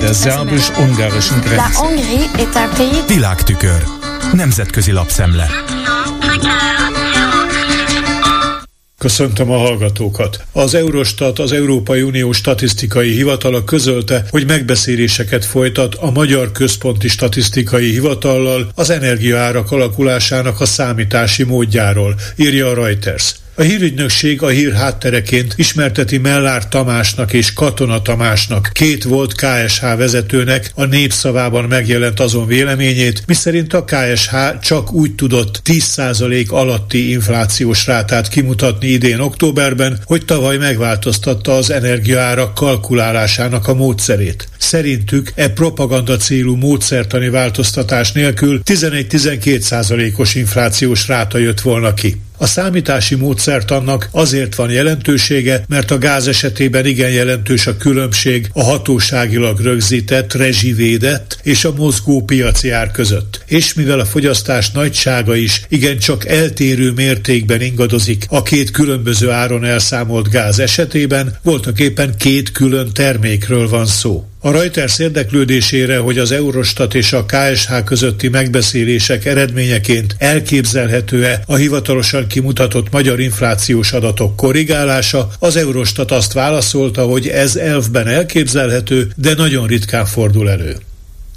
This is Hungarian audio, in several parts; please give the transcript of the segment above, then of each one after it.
Der szerbus-ungarischen Grenze. Világtükör. Nemzetközi lapszemle. Köszöntöm a hallgatókat. Az Eurostat, az Európai Unió Statisztikai Hivatala közölte, hogy megbeszéléseket folytat a Magyar Központi Statisztikai Hivatallal az energiaárak alakulásának a számítási módjáról, írja a Reuters. A hírügynökség a hír háttereként ismerteti Mellár Tamásnak és Katona Tamásnak, két volt KSH vezetőnek a népszavában megjelent azon véleményét, miszerint a KSH csak úgy tudott 10% alatti inflációs rátát kimutatni idén októberben, hogy tavaly megváltoztatta az energiaárak kalkulálásának a módszerét. Szerintük e propaganda célú módszertani változtatás nélkül 11-12%-os inflációs ráta jött volna ki. A számítási módszert annak azért van jelentősége, mert a gáz esetében igen jelentős a különbség a hatóságilag rögzített, rezsivédett és a mozgó piaci ár között. És mivel a fogyasztás nagysága is igencsak eltérő mértékben ingadozik a két különböző áron elszámolt gáz esetében, voltak éppen két külön termékről van szó. A Reuters érdeklődésére, hogy az Eurostat és a KSH közötti megbeszélések eredményeként elképzelhető-e a hivatalosan kimutatott magyar inflációs adatok korrigálása, az Eurostat azt válaszolta, hogy ez elfben elképzelhető, de nagyon ritkán fordul elő.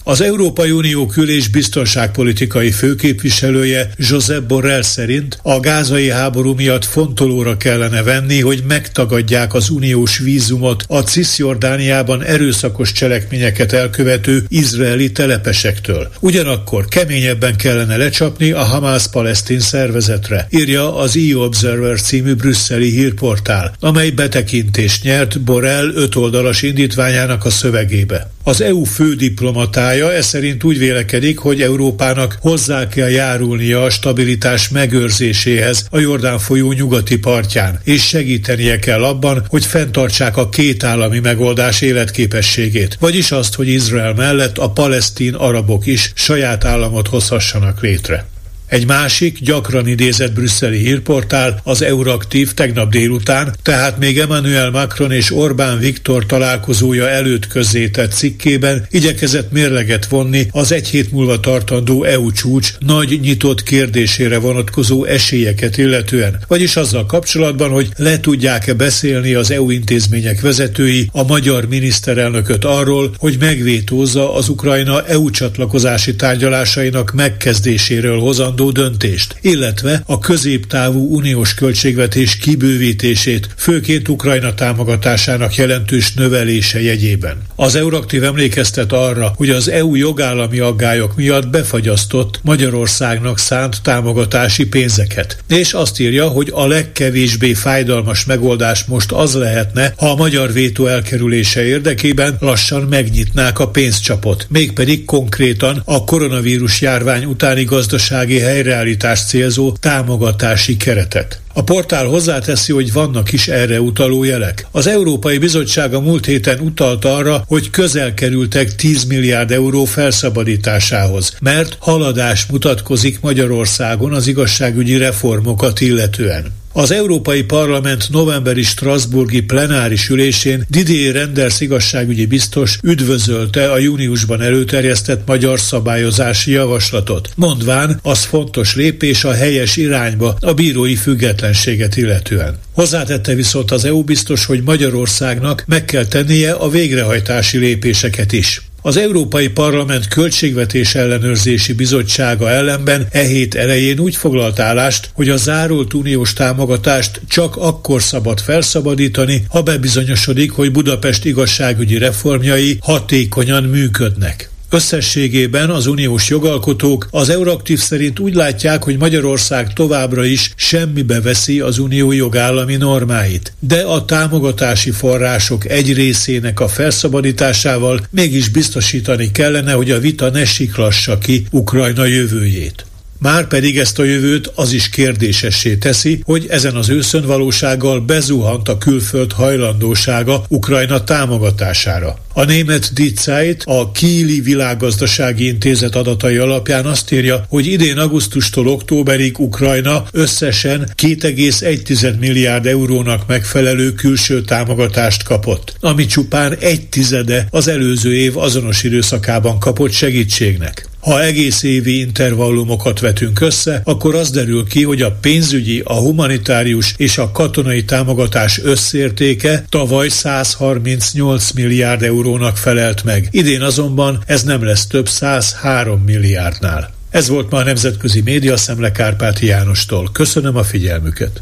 Az Európai Unió kül- és biztonságpolitikai főképviselője Josep Borrell szerint a gázai háború miatt fontolóra kellene venni, hogy megtagadják az uniós vízumot a Cisjordániában erőszakos cselekményeket elkövető izraeli telepesektől. Ugyanakkor keményebben kellene lecsapni a Hamas-palesztin szervezetre, írja az EU Observer című brüsszeli hírportál, amely betekintést nyert Borrell ötoldalas indítványának a szövegébe. Az EU fődiplomatája e szerint úgy vélekedik, hogy Európának hozzá kell járulnia a stabilitás megőrzéséhez a Jordán folyó nyugati partján, és segítenie kell abban, hogy fenntartsák a két állami megoldás életképességét, vagyis azt, hogy Izrael mellett a palesztin arabok is saját államot hozhassanak létre. Egy másik, gyakran idézett brüsszeli hírportál, az Euraktív tegnap délután, tehát még Emmanuel Macron és Orbán Viktor találkozója előtt közzétett cikkében igyekezett mérleget vonni az egy hét múlva tartandó EU csúcs nagy nyitott kérdésére vonatkozó esélyeket illetően, vagyis azzal kapcsolatban, hogy le tudják-e beszélni az EU intézmények vezetői a magyar miniszterelnököt arról, hogy megvétózza az Ukrajna EU csatlakozási tárgyalásainak megkezdéséről hozandó hozandó döntést, illetve a középtávú uniós költségvetés kibővítését, főként Ukrajna támogatásának jelentős növelése jegyében. Az Euraktív emlékeztet arra, hogy az EU jogállami aggályok miatt befagyasztott Magyarországnak szánt támogatási pénzeket, és azt írja, hogy a legkevésbé fájdalmas megoldás most az lehetne, ha a magyar vétó elkerülése érdekében lassan megnyitnák a pénzcsapot, mégpedig konkrétan a koronavírus járvány utáni gazdasági helyreállítást célzó támogatási keretet. A portál hozzáteszi, hogy vannak is erre utaló jelek. Az Európai Bizottság a múlt héten utalt arra, hogy közel kerültek 10 milliárd euró felszabadításához, mert haladás mutatkozik Magyarországon az igazságügyi reformokat illetően. Az Európai Parlament novemberi Strasburgi plenáris ülésén Didier Renders igazságügyi biztos üdvözölte a júniusban előterjesztett magyar szabályozási javaslatot, mondván az fontos lépés a helyes irányba a bírói függetlenséget illetően. Hozzátette viszont az EU biztos, hogy Magyarországnak meg kell tennie a végrehajtási lépéseket is. Az Európai Parlament Költségvetés Ellenőrzési Bizottsága ellenben e hét elején úgy foglalt állást, hogy a zárolt uniós támogatást csak akkor szabad felszabadítani, ha bebizonyosodik, hogy Budapest igazságügyi reformjai hatékonyan működnek. Összességében az uniós jogalkotók az Euraktív szerint úgy látják, hogy Magyarország továbbra is semmibe veszi az unió jogállami normáit, de a támogatási források egy részének a felszabadításával mégis biztosítani kellene, hogy a vita ne siklassa ki Ukrajna jövőjét. Már pedig ezt a jövőt az is kérdésessé teszi, hogy ezen az őszön valósággal bezuhant a külföld hajlandósága Ukrajna támogatására. A német Die a Kíli Világgazdasági Intézet adatai alapján azt írja, hogy idén augusztustól októberig Ukrajna összesen 2,1 milliárd eurónak megfelelő külső támogatást kapott, ami csupán egy tizede az előző év azonos időszakában kapott segítségnek. Ha egész évi intervallumokat vetünk össze, akkor az derül ki, hogy a pénzügyi, a humanitárius és a katonai támogatás összértéke tavaly 138 milliárd eurónak felelt meg. Idén azonban ez nem lesz több 103 milliárdnál. Ez volt ma a Nemzetközi Média Szemle Kárpáti Jánostól. Köszönöm a figyelmüket.